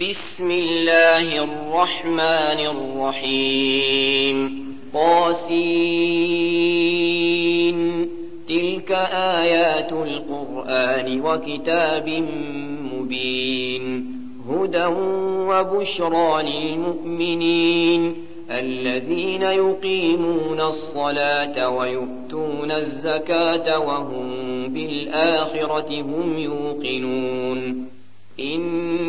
بسم الله الرحمن الرحيم. قاسين تلك آيات القرآن وكتاب مبين. هدى وبشرى للمؤمنين. الذين يقيمون الصلاة ويؤتون الزكاة وهم بالآخرة هم يوقنون.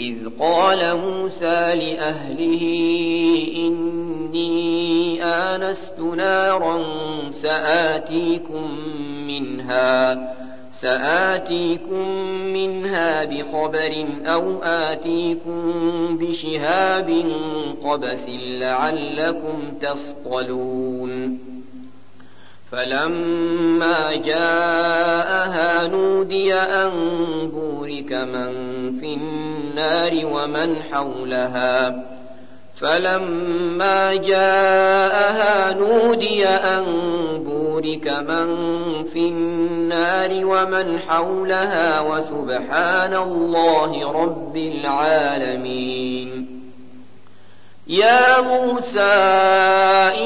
إذ قال موسى لأهله إني آنست نارا سآتيكم منها سآتيكم منها بخبر أو آتيكم بشهاب قبس لعلكم تصطلون فلما جاءها نودي أن بورك من في النار ومن حولها فلما جاءها نودي أن بورك من في النار ومن حولها وسبحان الله رب العالمين يا موسى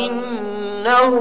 إنه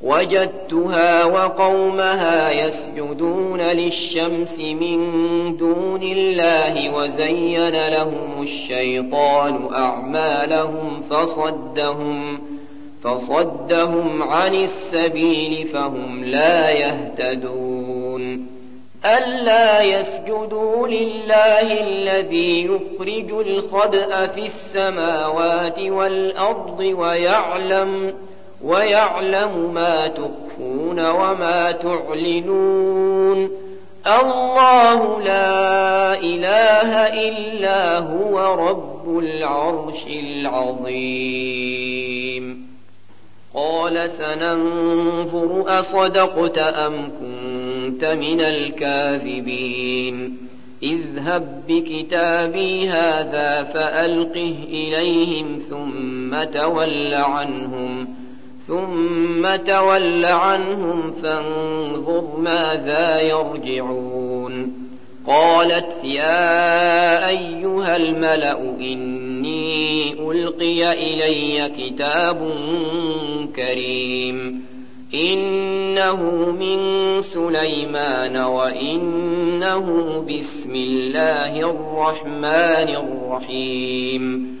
وجدتها وقومها يسجدون للشمس من دون الله وزين لهم الشيطان أعمالهم فصدهم فصدهم عن السبيل فهم لا يهتدون. ألا يسجدوا لله الذي يخرج الخبأ في السماوات والأرض ويعلم ويعلم ما تخفون وما تعلنون. الله لا إله إلا هو رب العرش العظيم. قال سننظر أصدقت أم كنت من الكاذبين. اذهب بكتابي هذا فألقه إليهم ثم تول عنهم. ثم تول عنهم فانظر ماذا يرجعون. قالت يا أيها الملأ إني ألقي إلي كتاب كريم. إنه من سليمان وإنه بسم الله الرحمن الرحيم.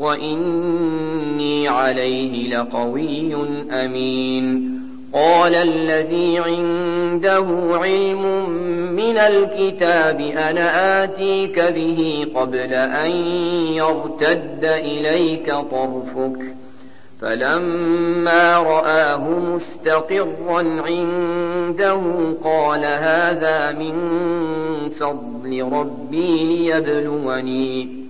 وإني عليه لقوي أمين. قال الذي عنده علم من الكتاب أنا آتيك به قبل أن يرتد إليك طرفك. فلما رآه مستقرا عنده قال هذا من فضل ربي ليبلوني.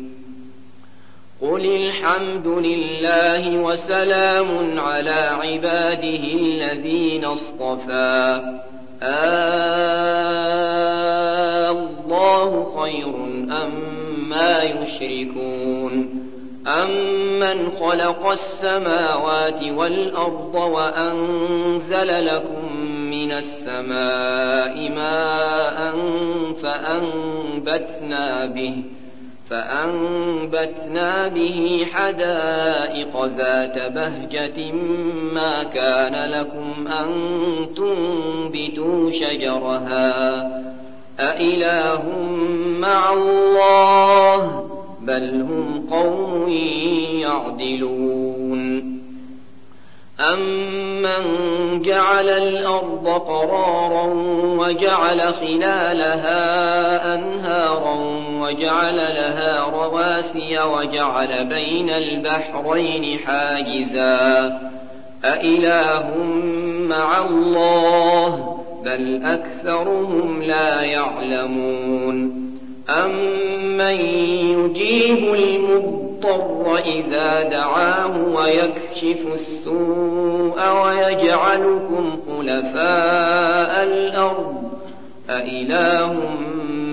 قل الحمد لله وسلام على عباده الذين اصطفى الله خير أما ما يشركون أمن خلق السماوات والأرض وأنزل لكم من السماء ماء فأنبتنا به فأنبتنا به حدائق ذات بهجة ما كان لكم أن تنبتوا شجرها. أإله مع الله بل هم قوم يعدلون. أمن جعل الأرض قرارا وجعل خلالها أنهارا وجعل لها رواسي وجعل بين البحرين حاجزا. أإله مع الله بل أكثرهم لا يعلمون. أمن يجيب المضطر إذا دعاه ويكشف السوء ويجعلكم خلفاء الأرض. أإله مع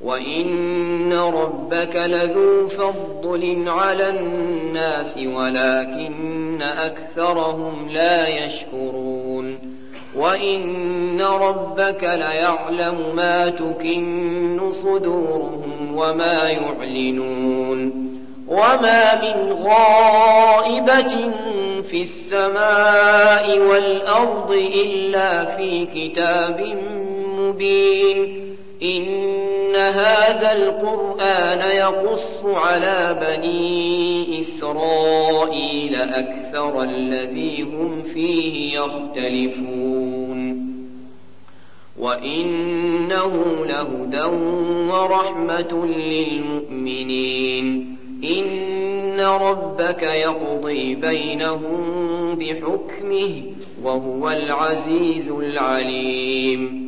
وإن ربك لذو فضل على الناس ولكن أكثرهم لا يشكرون وإن ربك ليعلم ما تكن صدورهم وما يعلنون وما من غائبة في السماء والأرض إلا في كتاب مبين إن هذا القرآن يقص على بني إسرائيل أكثر الذي هم فيه يختلفون وإنه لهدى ورحمة للمؤمنين إن ربك يقضي بينهم بحكمه وهو العزيز العليم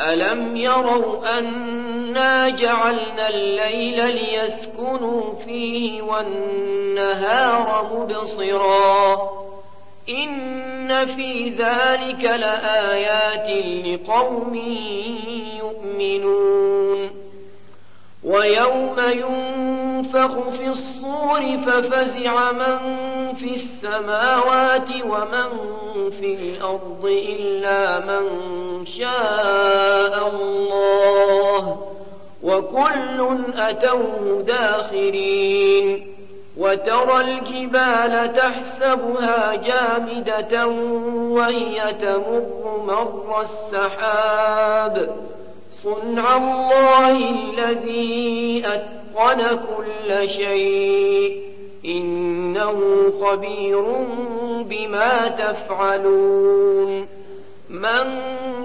ألم يروا أنا جعلنا الليل ليسكنوا فيه والنهار مبصرا إن في ذلك لآيات لقوم يؤمنون ويوم ينفخ في الصور ففزع من في السماوات ومن في الأرض إلا من شاء الله وكل أتوه داخرين وترى الجبال تحسبها جامدة وهي تمر مر السحاب صنع الله الذي أتقن كل شيء إنه خبير بما تفعلون. من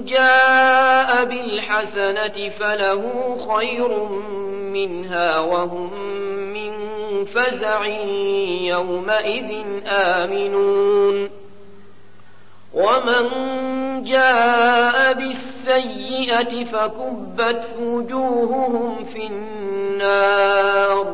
جاء بالحسنة فله خير منها وهم من فزع يومئذ آمنون. ومن جاء بالسيئة فكبت وجوههم في النار.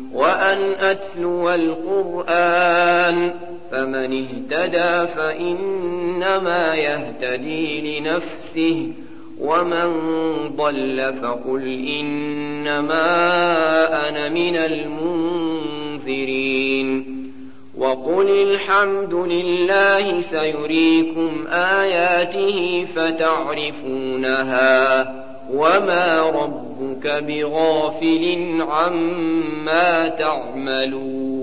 وأن أتلو القرآن فمن اهتدى فإنما يهتدي لنفسه ومن ضل فقل إنما أنا من المنذرين وقل الحمد لله سيريكم آياته فتعرفونها وما ربك بغافل عما تعملون